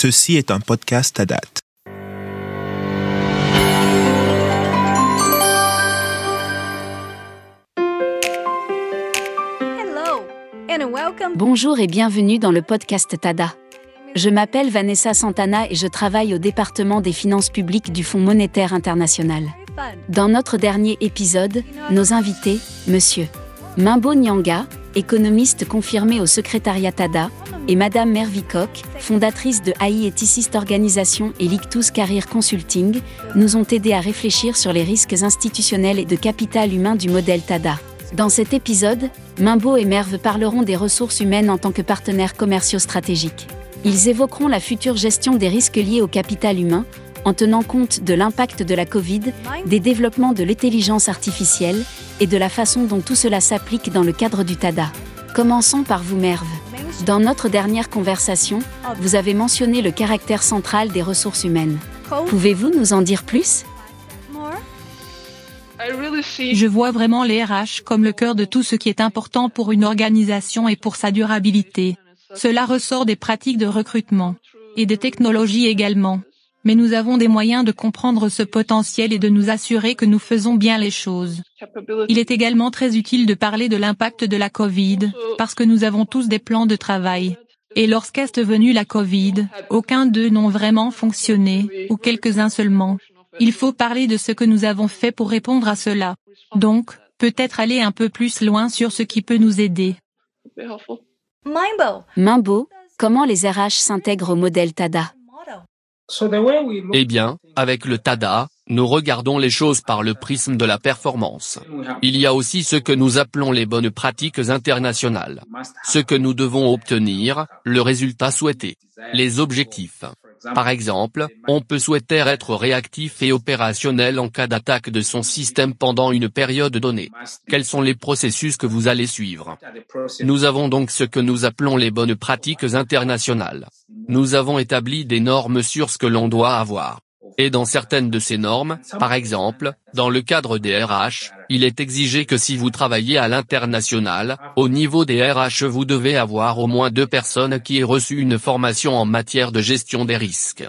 Ceci est un podcast à date. Bonjour et bienvenue dans le podcast TADA. Je m'appelle Vanessa Santana et je travaille au département des finances publiques du Fonds monétaire international. Dans notre dernier épisode, nos invités, monsieur Mimbo Nyanga, économiste confirmé au secrétariat TADA, et Madame Mervy fondatrice de AI Ethicist Organisation et Lictus Career Consulting, nous ont aidés à réfléchir sur les risques institutionnels et de capital humain du modèle TADA. Dans cet épisode, Mimbo et Merve parleront des ressources humaines en tant que partenaires commerciaux stratégiques. Ils évoqueront la future gestion des risques liés au capital humain, en tenant compte de l'impact de la Covid, des développements de l'intelligence artificielle et de la façon dont tout cela s'applique dans le cadre du TADA. Commençons par vous, Merve. Dans notre dernière conversation, vous avez mentionné le caractère central des ressources humaines. Pouvez-vous nous en dire plus? Je vois vraiment les RH comme le cœur de tout ce qui est important pour une organisation et pour sa durabilité. Cela ressort des pratiques de recrutement et des technologies également. Mais nous avons des moyens de comprendre ce potentiel et de nous assurer que nous faisons bien les choses. Il est également très utile de parler de l'impact de la Covid, parce que nous avons tous des plans de travail. Et lorsqu'est venue la Covid, aucun d'eux n'ont vraiment fonctionné, ou quelques-uns seulement. Il faut parler de ce que nous avons fait pour répondre à cela. Donc, peut-être aller un peu plus loin sur ce qui peut nous aider. Mimbo, comment les RH s'intègrent au modèle TADA? Eh bien, avec le TADA, nous regardons les choses par le prisme de la performance. Il y a aussi ce que nous appelons les bonnes pratiques internationales. Ce que nous devons obtenir, le résultat souhaité, les objectifs. Par exemple, on peut souhaiter être réactif et opérationnel en cas d'attaque de son système pendant une période donnée. Quels sont les processus que vous allez suivre? Nous avons donc ce que nous appelons les bonnes pratiques internationales. Nous avons établi des normes sur ce que l'on doit avoir. Et dans certaines de ces normes, par exemple, dans le cadre des RH, il est exigé que si vous travaillez à l'international, au niveau des RH vous devez avoir au moins deux personnes qui aient reçu une formation en matière de gestion des risques.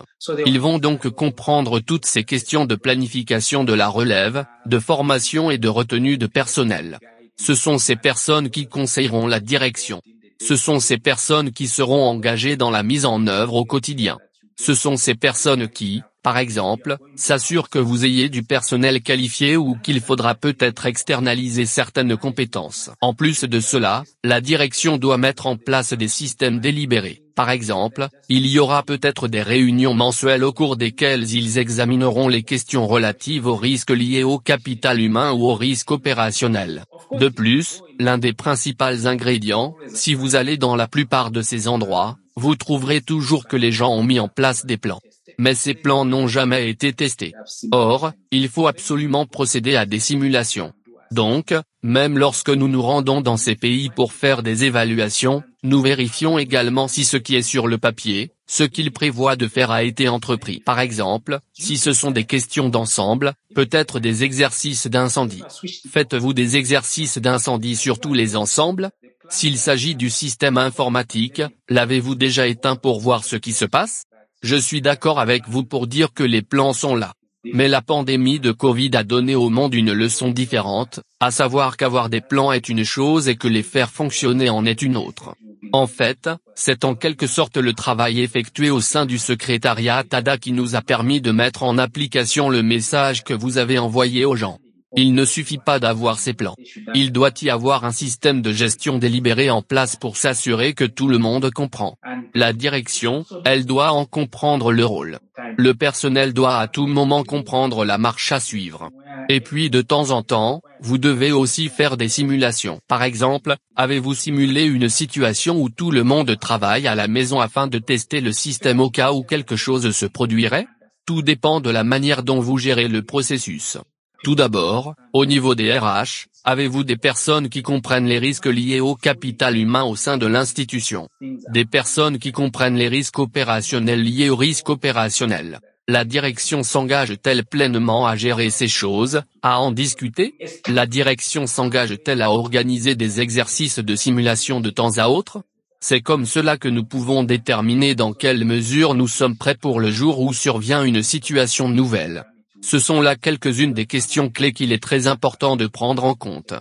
Ils vont donc comprendre toutes ces questions de planification de la relève, de formation et de retenue de personnel. Ce sont ces personnes qui conseilleront la direction. Ce sont ces personnes qui seront engagées dans la mise en œuvre au quotidien. Ce sont ces personnes qui, par exemple, s'assurent que vous ayez du personnel qualifié ou qu'il faudra peut-être externaliser certaines compétences. En plus de cela, la direction doit mettre en place des systèmes délibérés. Par exemple, il y aura peut-être des réunions mensuelles au cours desquelles ils examineront les questions relatives aux risques liés au capital humain ou aux risques opérationnels. De plus, l'un des principaux ingrédients, si vous allez dans la plupart de ces endroits, vous trouverez toujours que les gens ont mis en place des plans. Mais ces plans n'ont jamais été testés. Or, il faut absolument procéder à des simulations. Donc, même lorsque nous nous rendons dans ces pays pour faire des évaluations, nous vérifions également si ce qui est sur le papier, ce qu'il prévoit de faire a été entrepris. Par exemple, si ce sont des questions d'ensemble, peut-être des exercices d'incendie. Faites-vous des exercices d'incendie sur tous les ensembles s'il s'agit du système informatique, l'avez-vous déjà éteint pour voir ce qui se passe? Je suis d'accord avec vous pour dire que les plans sont là. Mais la pandémie de Covid a donné au monde une leçon différente, à savoir qu'avoir des plans est une chose et que les faire fonctionner en est une autre. En fait, c'est en quelque sorte le travail effectué au sein du secrétariat TADA qui nous a permis de mettre en application le message que vous avez envoyé aux gens. Il ne suffit pas d'avoir ces plans. Il doit y avoir un système de gestion délibéré en place pour s'assurer que tout le monde comprend. La direction, elle doit en comprendre le rôle. Le personnel doit à tout moment comprendre la marche à suivre. Et puis de temps en temps, vous devez aussi faire des simulations. Par exemple, avez-vous simulé une situation où tout le monde travaille à la maison afin de tester le système au cas où quelque chose se produirait? Tout dépend de la manière dont vous gérez le processus. Tout d'abord, au niveau des RH, avez-vous des personnes qui comprennent les risques liés au capital humain au sein de l'institution? Des personnes qui comprennent les risques opérationnels liés aux risques opérationnels La direction s'engage-t-elle pleinement à gérer ces choses, à en discuter? La direction s'engage-t-elle à organiser des exercices de simulation de temps à autre? C'est comme cela que nous pouvons déterminer dans quelle mesure nous sommes prêts pour le jour où survient une situation nouvelle. Ce sont là quelques-unes des questions clés qu'il est très important de prendre en compte.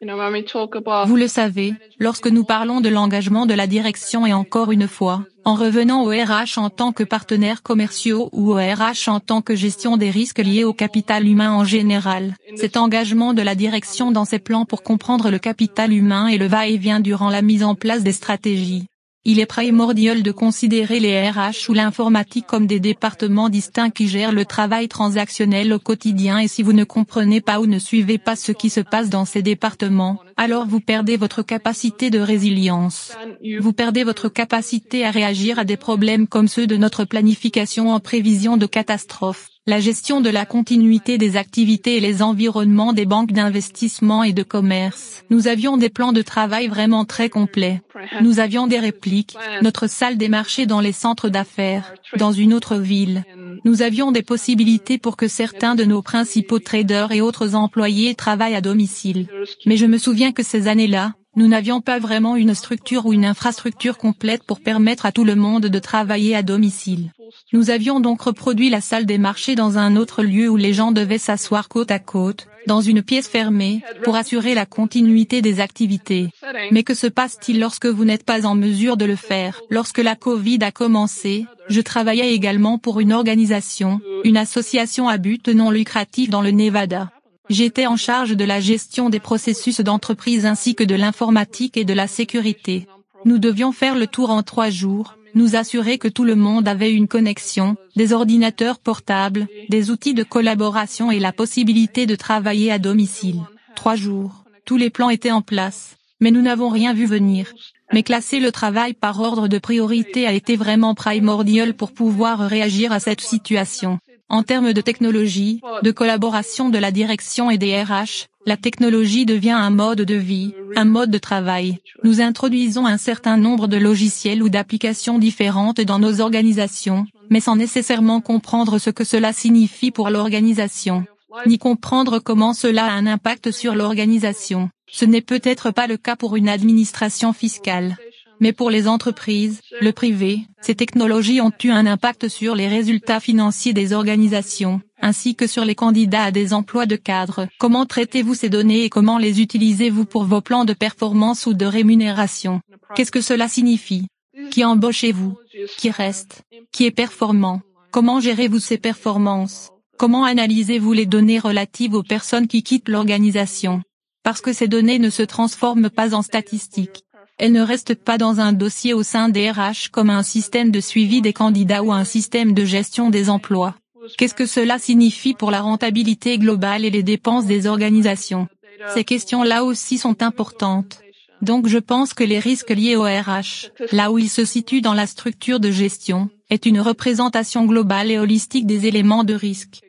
Vous le savez, lorsque nous parlons de l'engagement de la direction et encore une fois, en revenant au RH en tant que partenaires commerciaux ou au RH en tant que gestion des risques liés au capital humain en général, cet engagement de la direction dans ses plans pour comprendre le capital humain et le va-et-vient durant la mise en place des stratégies, il est primordial de considérer les RH ou l'informatique comme des départements distincts qui gèrent le travail transactionnel au quotidien et si vous ne comprenez pas ou ne suivez pas ce qui se passe dans ces départements, alors vous perdez votre capacité de résilience. Vous perdez votre capacité à réagir à des problèmes comme ceux de notre planification en prévision de catastrophes la gestion de la continuité des activités et les environnements des banques d'investissement et de commerce. Nous avions des plans de travail vraiment très complets. Nous avions des répliques, notre salle des marchés dans les centres d'affaires, dans une autre ville. Nous avions des possibilités pour que certains de nos principaux traders et autres employés travaillent à domicile. Mais je me souviens que ces années-là, nous n'avions pas vraiment une structure ou une infrastructure complète pour permettre à tout le monde de travailler à domicile. Nous avions donc reproduit la salle des marchés dans un autre lieu où les gens devaient s'asseoir côte à côte, dans une pièce fermée, pour assurer la continuité des activités. Mais que se passe-t-il lorsque vous n'êtes pas en mesure de le faire? Lorsque la Covid a commencé, je travaillais également pour une organisation, une association à but non lucratif dans le Nevada. J'étais en charge de la gestion des processus d'entreprise ainsi que de l'informatique et de la sécurité. Nous devions faire le tour en trois jours, nous assurer que tout le monde avait une connexion, des ordinateurs portables, des outils de collaboration et la possibilité de travailler à domicile. Trois jours, tous les plans étaient en place, mais nous n'avons rien vu venir. Mais classer le travail par ordre de priorité a été vraiment primordial pour pouvoir réagir à cette situation. En termes de technologie, de collaboration de la direction et des RH, la technologie devient un mode de vie, un mode de travail. Nous introduisons un certain nombre de logiciels ou d'applications différentes dans nos organisations, mais sans nécessairement comprendre ce que cela signifie pour l'organisation, ni comprendre comment cela a un impact sur l'organisation. Ce n'est peut-être pas le cas pour une administration fiscale. Mais pour les entreprises, le privé, ces technologies ont eu un impact sur les résultats financiers des organisations, ainsi que sur les candidats à des emplois de cadre. Comment traitez-vous ces données et comment les utilisez-vous pour vos plans de performance ou de rémunération? Qu'est-ce que cela signifie? Qui embauchez-vous? Qui reste? Qui est performant? Comment gérez-vous ces performances? Comment analysez-vous les données relatives aux personnes qui quittent l'organisation? Parce que ces données ne se transforment pas en statistiques elle ne reste pas dans un dossier au sein des RH comme un système de suivi des candidats ou un système de gestion des emplois. Qu'est-ce que cela signifie pour la rentabilité globale et les dépenses des organisations? Ces questions-là aussi sont importantes. Donc je pense que les risques liés au RH, là où ils se situent dans la structure de gestion, est une représentation globale et holistique des éléments de risque.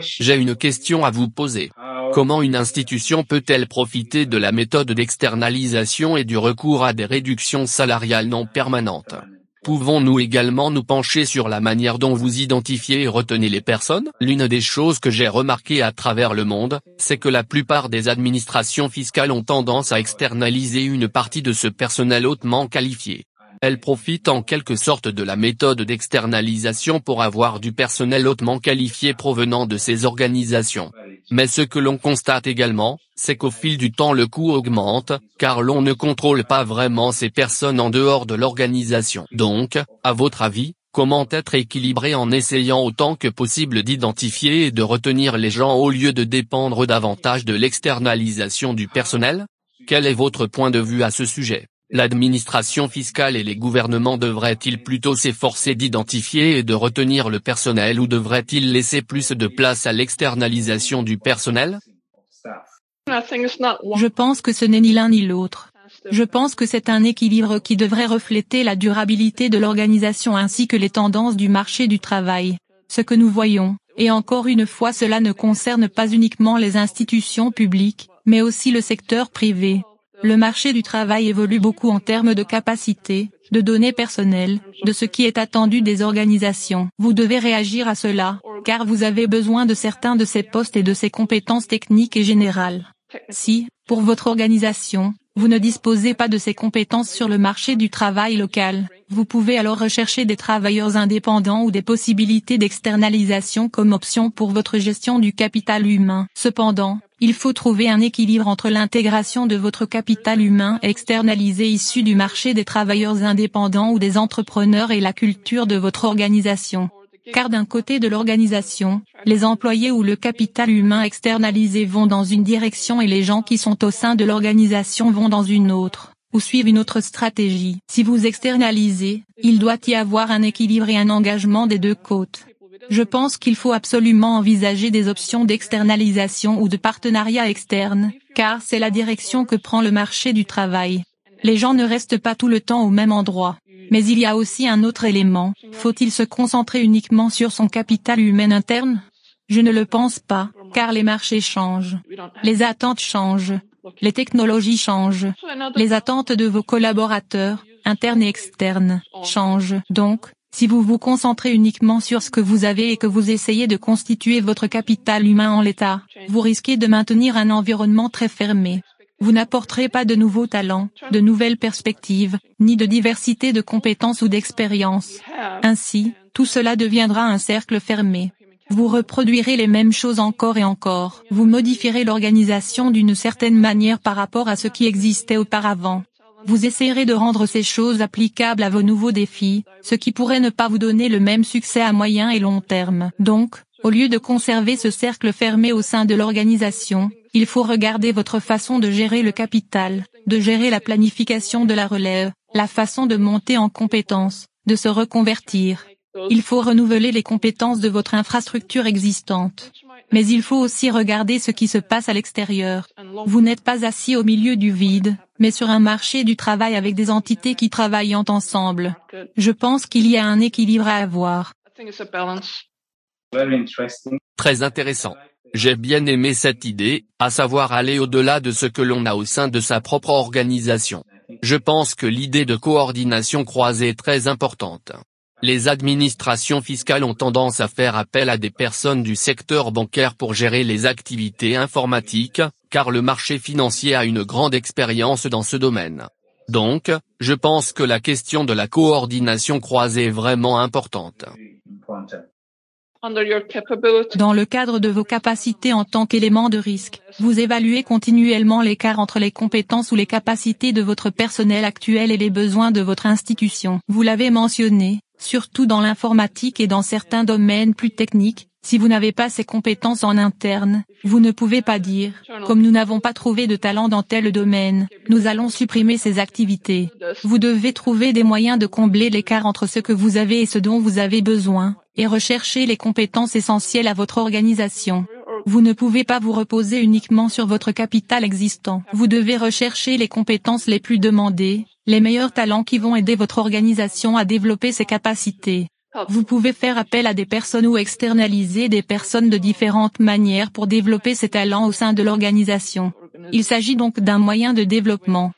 J'ai une question à vous poser. Comment une institution peut-elle profiter de la méthode d'externalisation et du recours à des réductions salariales non permanentes? Pouvons-nous également nous pencher sur la manière dont vous identifiez et retenez les personnes? L'une des choses que j'ai remarquées à travers le monde, c'est que la plupart des administrations fiscales ont tendance à externaliser une partie de ce personnel hautement qualifié. Elle profite en quelque sorte de la méthode d'externalisation pour avoir du personnel hautement qualifié provenant de ces organisations. Mais ce que l'on constate également, c'est qu'au fil du temps le coût augmente, car l'on ne contrôle pas vraiment ces personnes en dehors de l'organisation. Donc, à votre avis, comment être équilibré en essayant autant que possible d'identifier et de retenir les gens au lieu de dépendre davantage de l'externalisation du personnel? Quel est votre point de vue à ce sujet? L'administration fiscale et les gouvernements devraient-ils plutôt s'efforcer d'identifier et de retenir le personnel ou devraient-ils laisser plus de place à l'externalisation du personnel? Je pense que ce n'est ni l'un ni l'autre. Je pense que c'est un équilibre qui devrait refléter la durabilité de l'organisation ainsi que les tendances du marché du travail. Ce que nous voyons, et encore une fois cela ne concerne pas uniquement les institutions publiques, mais aussi le secteur privé. Le marché du travail évolue beaucoup en termes de capacité, de données personnelles, de ce qui est attendu des organisations. Vous devez réagir à cela, car vous avez besoin de certains de ces postes et de ces compétences techniques et générales. Si, pour votre organisation, vous ne disposez pas de ces compétences sur le marché du travail local, vous pouvez alors rechercher des travailleurs indépendants ou des possibilités d'externalisation comme option pour votre gestion du capital humain. Cependant, il faut trouver un équilibre entre l'intégration de votre capital humain externalisé issu du marché des travailleurs indépendants ou des entrepreneurs et la culture de votre organisation. Car d'un côté de l'organisation, les employés ou le capital humain externalisé vont dans une direction et les gens qui sont au sein de l'organisation vont dans une autre, ou suivent une autre stratégie. Si vous externalisez, il doit y avoir un équilibre et un engagement des deux côtes. Je pense qu'il faut absolument envisager des options d'externalisation ou de partenariat externe, car c'est la direction que prend le marché du travail. Les gens ne restent pas tout le temps au même endroit. Mais il y a aussi un autre élément, faut-il se concentrer uniquement sur son capital humain interne? Je ne le pense pas, car les marchés changent. Les attentes changent. Les technologies changent. Les attentes de vos collaborateurs, internes et externes, changent. Donc, si vous vous concentrez uniquement sur ce que vous avez et que vous essayez de constituer votre capital humain en l'état, vous risquez de maintenir un environnement très fermé. Vous n'apporterez pas de nouveaux talents, de nouvelles perspectives, ni de diversité de compétences ou d'expériences. Ainsi, tout cela deviendra un cercle fermé. Vous reproduirez les mêmes choses encore et encore. Vous modifierez l'organisation d'une certaine manière par rapport à ce qui existait auparavant. Vous essayerez de rendre ces choses applicables à vos nouveaux défis, ce qui pourrait ne pas vous donner le même succès à moyen et long terme. Donc, au lieu de conserver ce cercle fermé au sein de l'organisation, il faut regarder votre façon de gérer le capital, de gérer la planification de la relève, la façon de monter en compétences, de se reconvertir. Il faut renouveler les compétences de votre infrastructure existante. Mais il faut aussi regarder ce qui se passe à l'extérieur. Vous n'êtes pas assis au milieu du vide, mais sur un marché du travail avec des entités qui travaillent ensemble. Je pense qu'il y a un équilibre à avoir. Très intéressant. J'ai bien aimé cette idée, à savoir aller au-delà de ce que l'on a au sein de sa propre organisation. Je pense que l'idée de coordination croisée est très importante. Les administrations fiscales ont tendance à faire appel à des personnes du secteur bancaire pour gérer les activités informatiques, car le marché financier a une grande expérience dans ce domaine. Donc, je pense que la question de la coordination croisée est vraiment importante. Dans le cadre de vos capacités en tant qu'élément de risque, vous évaluez continuellement l'écart entre les compétences ou les capacités de votre personnel actuel et les besoins de votre institution. Vous l'avez mentionné, surtout dans l'informatique et dans certains domaines plus techniques, si vous n'avez pas ces compétences en interne, vous ne pouvez pas dire, comme nous n'avons pas trouvé de talent dans tel domaine, nous allons supprimer ces activités. Vous devez trouver des moyens de combler l'écart entre ce que vous avez et ce dont vous avez besoin, et rechercher les compétences essentielles à votre organisation. Vous ne pouvez pas vous reposer uniquement sur votre capital existant. Vous devez rechercher les compétences les plus demandées, les meilleurs talents qui vont aider votre organisation à développer ses capacités. Vous pouvez faire appel à des personnes ou externaliser des personnes de différentes manières pour développer ces talents au sein de l'organisation. Il s'agit donc d'un moyen de développement.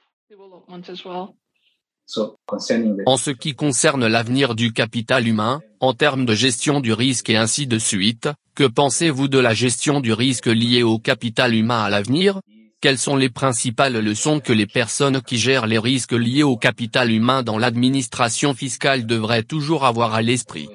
En ce qui concerne l'avenir du capital humain, en termes de gestion du risque et ainsi de suite, que pensez-vous de la gestion du risque lié au capital humain à l'avenir? Quelles sont les principales leçons que les personnes qui gèrent les risques liés au capital humain dans l'administration fiscale devraient toujours avoir à l'esprit?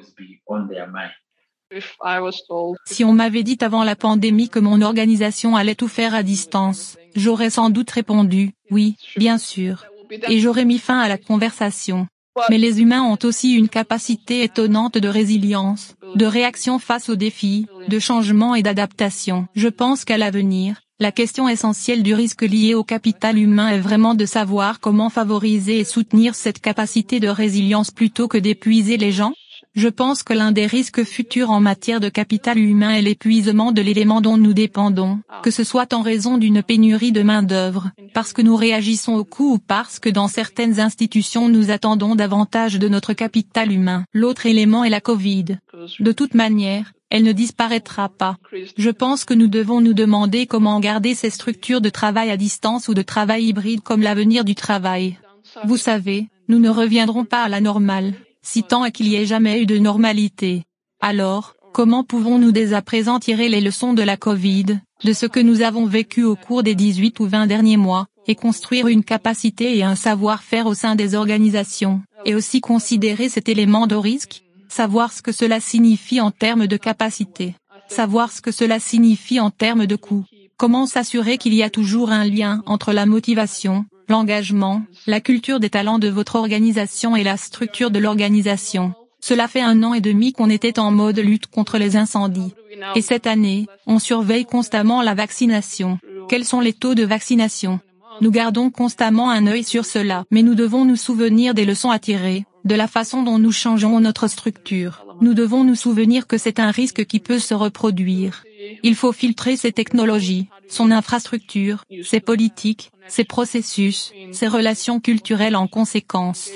Si on m'avait dit avant la pandémie que mon organisation allait tout faire à distance, j'aurais sans doute répondu, oui, bien sûr et j'aurais mis fin à la conversation. Mais les humains ont aussi une capacité étonnante de résilience, de réaction face aux défis, de changement et d'adaptation. Je pense qu'à l'avenir, la question essentielle du risque lié au capital humain est vraiment de savoir comment favoriser et soutenir cette capacité de résilience plutôt que d'épuiser les gens. Je pense que l'un des risques futurs en matière de capital humain est l'épuisement de l'élément dont nous dépendons, que ce soit en raison d'une pénurie de main-d'œuvre, parce que nous réagissons au coût ou parce que dans certaines institutions nous attendons davantage de notre capital humain. L'autre élément est la Covid. De toute manière, elle ne disparaîtra pas. Je pense que nous devons nous demander comment garder ces structures de travail à distance ou de travail hybride comme l'avenir du travail. Vous savez, nous ne reviendrons pas à la normale si tant est qu'il n'y ait jamais eu de normalité. Alors, Comment pouvons-nous dès à présent tirer les leçons de la Covid, de ce que nous avons vécu au cours des 18 ou 20 derniers mois, et construire une capacité et un savoir-faire au sein des organisations, et aussi considérer cet élément de risque, savoir ce que cela signifie en termes de capacité, savoir ce que cela signifie en termes de coût, comment s'assurer qu'il y a toujours un lien entre la motivation, l'engagement, la culture des talents de votre organisation et la structure de l'organisation. Cela fait un an et demi qu'on était en mode lutte contre les incendies. Et cette année, on surveille constamment la vaccination. Quels sont les taux de vaccination? Nous gardons constamment un œil sur cela, mais nous devons nous souvenir des leçons à tirer, de la façon dont nous changeons notre structure. Nous devons nous souvenir que c'est un risque qui peut se reproduire. Il faut filtrer ces technologies, son infrastructure, ses politiques, ses processus, ses relations culturelles en conséquence.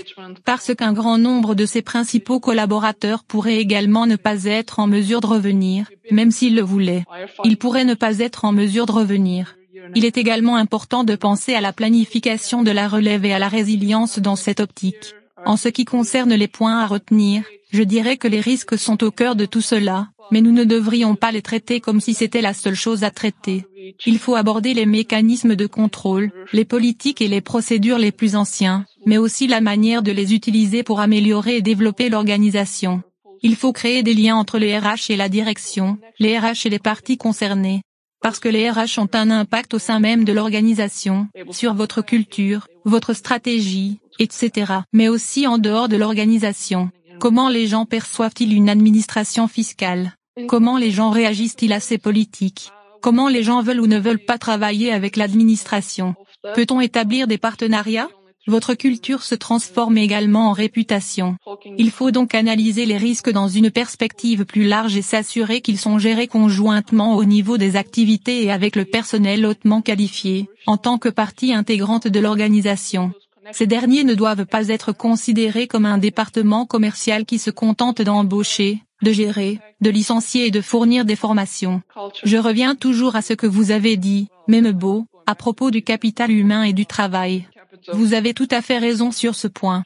Parce qu'un grand nombre de ses principaux collaborateurs pourraient également ne pas être en mesure de revenir, même s'ils le voulaient. Ils pourraient ne pas être en mesure de revenir. Il est également important de penser à la planification de la relève et à la résilience dans cette optique. En ce qui concerne les points à retenir, je dirais que les risques sont au cœur de tout cela, mais nous ne devrions pas les traiter comme si c'était la seule chose à traiter. Il faut aborder les mécanismes de contrôle, les politiques et les procédures les plus anciens, mais aussi la manière de les utiliser pour améliorer et développer l'organisation. Il faut créer des liens entre les RH et la direction, les RH et les parties concernées. Parce que les RH ont un impact au sein même de l'organisation, sur votre culture, votre stratégie, etc. Mais aussi en dehors de l'organisation. Comment les gens perçoivent-ils une administration fiscale? Comment les gens réagissent-ils à ces politiques? Comment les gens veulent ou ne veulent pas travailler avec l'administration? Peut-on établir des partenariats? Votre culture se transforme également en réputation. Il faut donc analyser les risques dans une perspective plus large et s'assurer qu'ils sont gérés conjointement au niveau des activités et avec le personnel hautement qualifié, en tant que partie intégrante de l'organisation. Ces derniers ne doivent pas être considérés comme un département commercial qui se contente d'embaucher, de gérer, de licencier et de fournir des formations. Je reviens toujours à ce que vous avez dit, même beau, à propos du capital humain et du travail. Vous avez tout à fait raison sur ce point.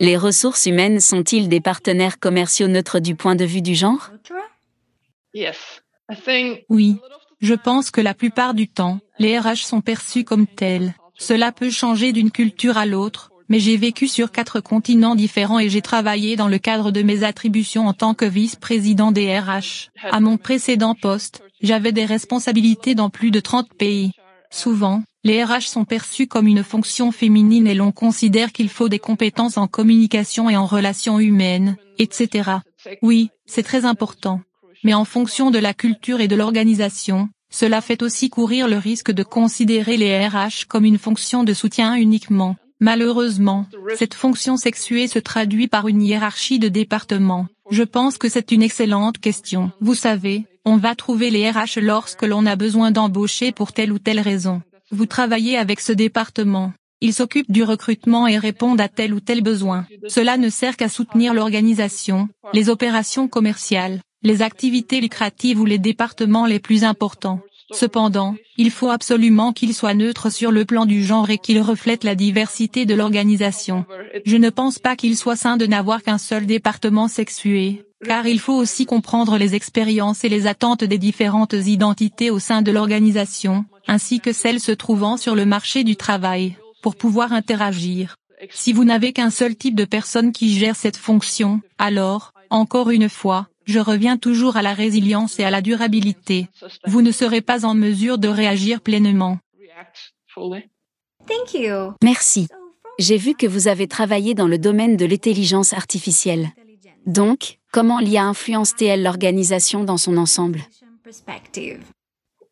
Les ressources humaines sont-ils des partenaires commerciaux neutres du point de vue du genre? Oui. Je pense que la plupart du temps, les RH sont perçus comme tels. Cela peut changer d'une culture à l'autre, mais j'ai vécu sur quatre continents différents et j'ai travaillé dans le cadre de mes attributions en tant que vice-président des RH. À mon précédent poste, j'avais des responsabilités dans plus de 30 pays. Souvent, les RH sont perçus comme une fonction féminine et l'on considère qu'il faut des compétences en communication et en relations humaines, etc. Oui, c'est très important. Mais en fonction de la culture et de l'organisation, cela fait aussi courir le risque de considérer les RH comme une fonction de soutien uniquement. Malheureusement, cette fonction sexuée se traduit par une hiérarchie de départements. Je pense que c'est une excellente question. Vous savez, on va trouver les RH lorsque l'on a besoin d'embaucher pour telle ou telle raison. Vous travaillez avec ce département. Ils s'occupent du recrutement et répondent à tel ou tel besoin. Cela ne sert qu'à soutenir l'organisation, les opérations commerciales, les activités lucratives ou les départements les plus importants. Cependant, il faut absolument qu'il soit neutre sur le plan du genre et qu'il reflète la diversité de l'organisation. Je ne pense pas qu'il soit sain de n'avoir qu'un seul département sexué, car il faut aussi comprendre les expériences et les attentes des différentes identités au sein de l'organisation, ainsi que celles se trouvant sur le marché du travail, pour pouvoir interagir. Si vous n'avez qu'un seul type de personne qui gère cette fonction, alors, encore une fois, je reviens toujours à la résilience et à la durabilité. Vous ne serez pas en mesure de réagir pleinement. Merci. J'ai vu que vous avez travaillé dans le domaine de l'intelligence artificielle. Donc, comment l'IA influence-t-elle l'organisation dans son ensemble?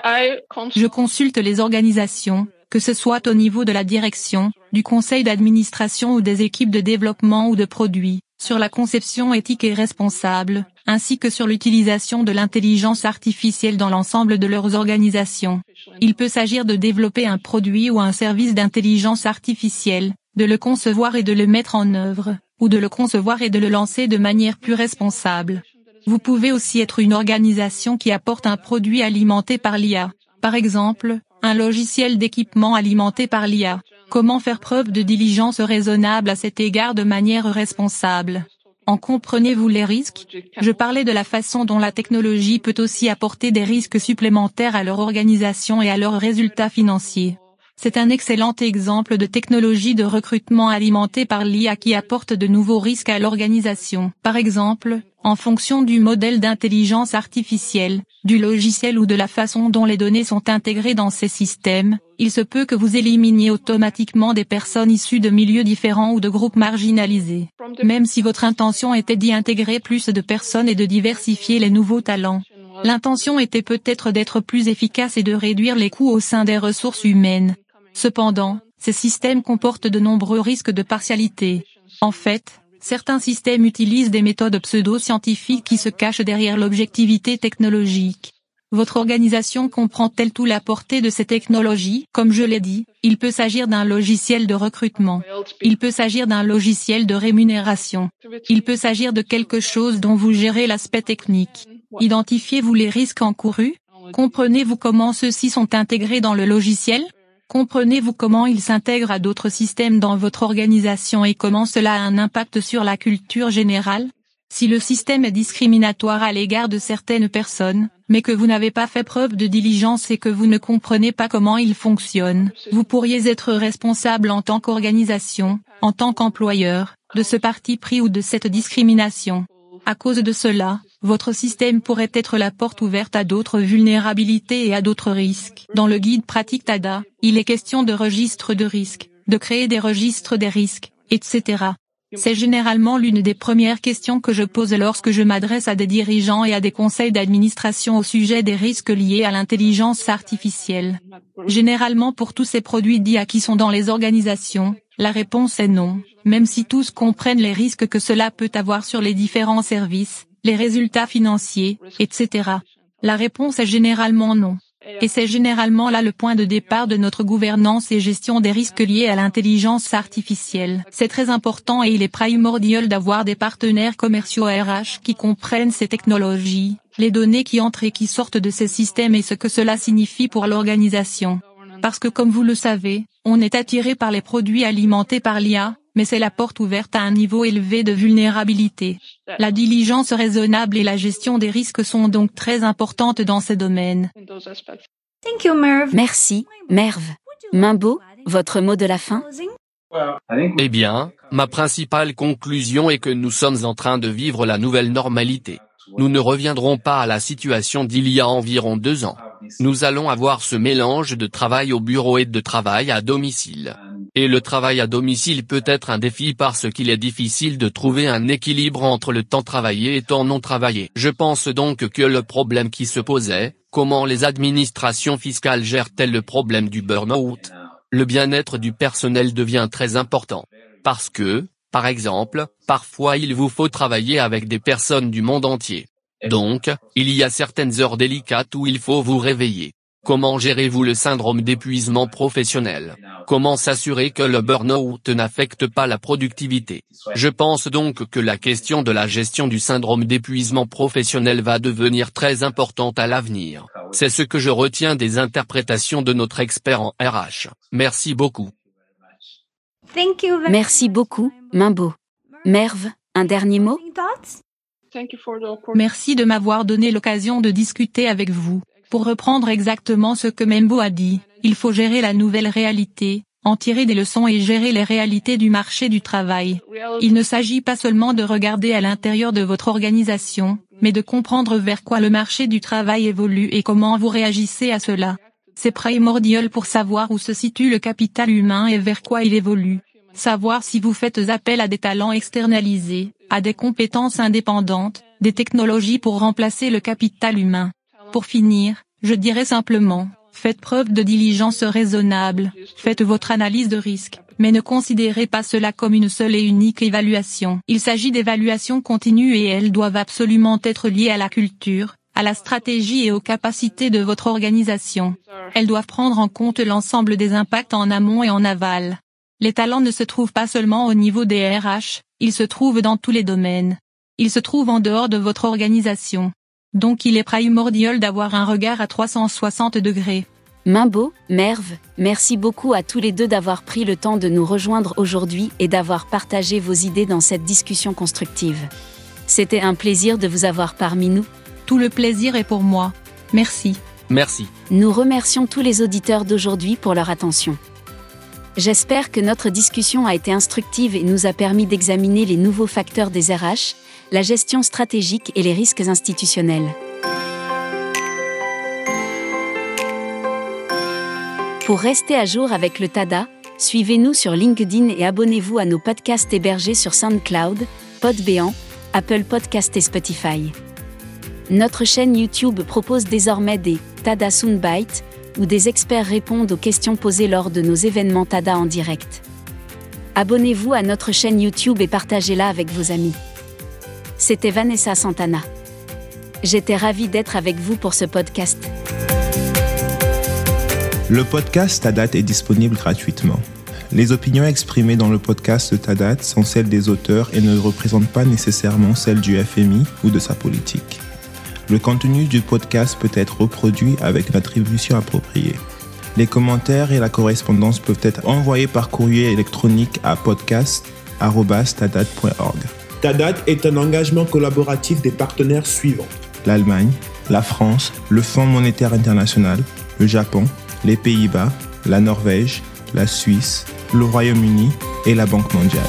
Je consulte les organisations, que ce soit au niveau de la direction, du conseil d'administration ou des équipes de développement ou de produits, sur la conception éthique et responsable, ainsi que sur l'utilisation de l'intelligence artificielle dans l'ensemble de leurs organisations. Il peut s'agir de développer un produit ou un service d'intelligence artificielle, de le concevoir et de le mettre en œuvre, ou de le concevoir et de le lancer de manière plus responsable. Vous pouvez aussi être une organisation qui apporte un produit alimenté par l'IA. Par exemple, un logiciel d'équipement alimenté par l'IA. Comment faire preuve de diligence raisonnable à cet égard de manière responsable? En comprenez-vous les risques? Je parlais de la façon dont la technologie peut aussi apporter des risques supplémentaires à leur organisation et à leurs résultats financiers. C'est un excellent exemple de technologie de recrutement alimentée par l'IA qui apporte de nouveaux risques à l'organisation. Par exemple, en fonction du modèle d'intelligence artificielle, du logiciel ou de la façon dont les données sont intégrées dans ces systèmes, il se peut que vous éliminiez automatiquement des personnes issues de milieux différents ou de groupes marginalisés. Même si votre intention était d'y intégrer plus de personnes et de diversifier les nouveaux talents. L'intention était peut-être d'être plus efficace et de réduire les coûts au sein des ressources humaines. Cependant, ces systèmes comportent de nombreux risques de partialité. En fait, certains systèmes utilisent des méthodes pseudo-scientifiques qui se cachent derrière l'objectivité technologique. Votre organisation comprend-elle tout la portée de ces technologies? Comme je l'ai dit, il peut s'agir d'un logiciel de recrutement. Il peut s'agir d'un logiciel de rémunération. Il peut s'agir de quelque chose dont vous gérez l'aspect technique. Identifiez-vous les risques encourus? Comprenez-vous comment ceux-ci sont intégrés dans le logiciel? Comprenez-vous comment il s'intègre à d'autres systèmes dans votre organisation et comment cela a un impact sur la culture générale? Si le système est discriminatoire à l'égard de certaines personnes, mais que vous n'avez pas fait preuve de diligence et que vous ne comprenez pas comment il fonctionne, vous pourriez être responsable en tant qu'organisation, en tant qu'employeur, de ce parti pris ou de cette discrimination. À cause de cela, votre système pourrait être la porte ouverte à d'autres vulnérabilités et à d'autres risques. Dans le guide pratique TADA, il est question de registres de risques, de créer des registres des risques, etc. C'est généralement l'une des premières questions que je pose lorsque je m'adresse à des dirigeants et à des conseils d'administration au sujet des risques liés à l'intelligence artificielle. Généralement pour tous ces produits d'IA qui sont dans les organisations, la réponse est non, même si tous comprennent les risques que cela peut avoir sur les différents services, les résultats financiers, etc. La réponse est généralement non. Et c'est généralement là le point de départ de notre gouvernance et gestion des risques liés à l'intelligence artificielle. C'est très important et il est primordial d'avoir des partenaires commerciaux RH qui comprennent ces technologies, les données qui entrent et qui sortent de ces systèmes et ce que cela signifie pour l'organisation. Parce que comme vous le savez, on est attiré par les produits alimentés par l'IA, mais c'est la porte ouverte à un niveau élevé de vulnérabilité. La diligence raisonnable et la gestion des risques sont donc très importantes dans ces domaines. Merci, Merv. Mimbo, votre mot de la fin? Eh bien, ma principale conclusion est que nous sommes en train de vivre la nouvelle normalité. Nous ne reviendrons pas à la situation d'il y a environ deux ans. Nous allons avoir ce mélange de travail au bureau et de travail à domicile. Et le travail à domicile peut être un défi parce qu'il est difficile de trouver un équilibre entre le temps travaillé et temps non travaillé. Je pense donc que le problème qui se posait, comment les administrations fiscales gèrent-elles le problème du burn-out? Le bien-être du personnel devient très important. Parce que, par exemple, parfois il vous faut travailler avec des personnes du monde entier. Donc, il y a certaines heures délicates où il faut vous réveiller. Comment gérez-vous le syndrome d'épuisement professionnel? Comment s'assurer que le burn-out n'affecte pas la productivité? Je pense donc que la question de la gestion du syndrome d'épuisement professionnel va devenir très importante à l'avenir. C'est ce que je retiens des interprétations de notre expert en RH. Merci beaucoup. Merci beaucoup, Mimbo. Merve, un dernier mot? Merci de m'avoir donné l'occasion de discuter avec vous. Pour reprendre exactement ce que Membo a dit, il faut gérer la nouvelle réalité, en tirer des leçons et gérer les réalités du marché du travail. Il ne s'agit pas seulement de regarder à l'intérieur de votre organisation, mais de comprendre vers quoi le marché du travail évolue et comment vous réagissez à cela. C'est primordial pour savoir où se situe le capital humain et vers quoi il évolue. Savoir si vous faites appel à des talents externalisés, à des compétences indépendantes, des technologies pour remplacer le capital humain. Pour finir, je dirais simplement, faites preuve de diligence raisonnable, faites votre analyse de risque, mais ne considérez pas cela comme une seule et unique évaluation. Il s'agit d'évaluations continues et elles doivent absolument être liées à la culture, à la stratégie et aux capacités de votre organisation. Elles doivent prendre en compte l'ensemble des impacts en amont et en aval. Les talents ne se trouvent pas seulement au niveau des RH, ils se trouvent dans tous les domaines. Ils se trouvent en dehors de votre organisation. Donc il est primordial d'avoir un regard à 360 degrés. Mimbo, Merve, merci beaucoup à tous les deux d'avoir pris le temps de nous rejoindre aujourd'hui et d'avoir partagé vos idées dans cette discussion constructive. C'était un plaisir de vous avoir parmi nous. Tout le plaisir est pour moi. Merci. Merci. Nous remercions tous les auditeurs d'aujourd'hui pour leur attention. J'espère que notre discussion a été instructive et nous a permis d'examiner les nouveaux facteurs des RH, la gestion stratégique et les risques institutionnels. Pour rester à jour avec le TADA, suivez-nous sur LinkedIn et abonnez-vous à nos podcasts hébergés sur SoundCloud, Podbean, Apple Podcast et Spotify. Notre chaîne YouTube propose désormais des TADA Soundbites, où des experts répondent aux questions posées lors de nos événements TADA en direct. Abonnez-vous à notre chaîne YouTube et partagez-la avec vos amis. C'était Vanessa Santana. J'étais ravie d'être avec vous pour ce podcast. Le podcast Tadat est disponible gratuitement. Les opinions exprimées dans le podcast Tadat sont celles des auteurs et ne représentent pas nécessairement celles du FMI ou de sa politique. Le contenu du podcast peut être reproduit avec une attribution appropriée. Les commentaires et la correspondance peuvent être envoyés par courrier électronique à podcast.tadat.org. Tadat est un engagement collaboratif des partenaires suivants. L'Allemagne, la France, le Fonds monétaire international, le Japon, les Pays-Bas, la Norvège, la Suisse, le Royaume-Uni et la Banque mondiale.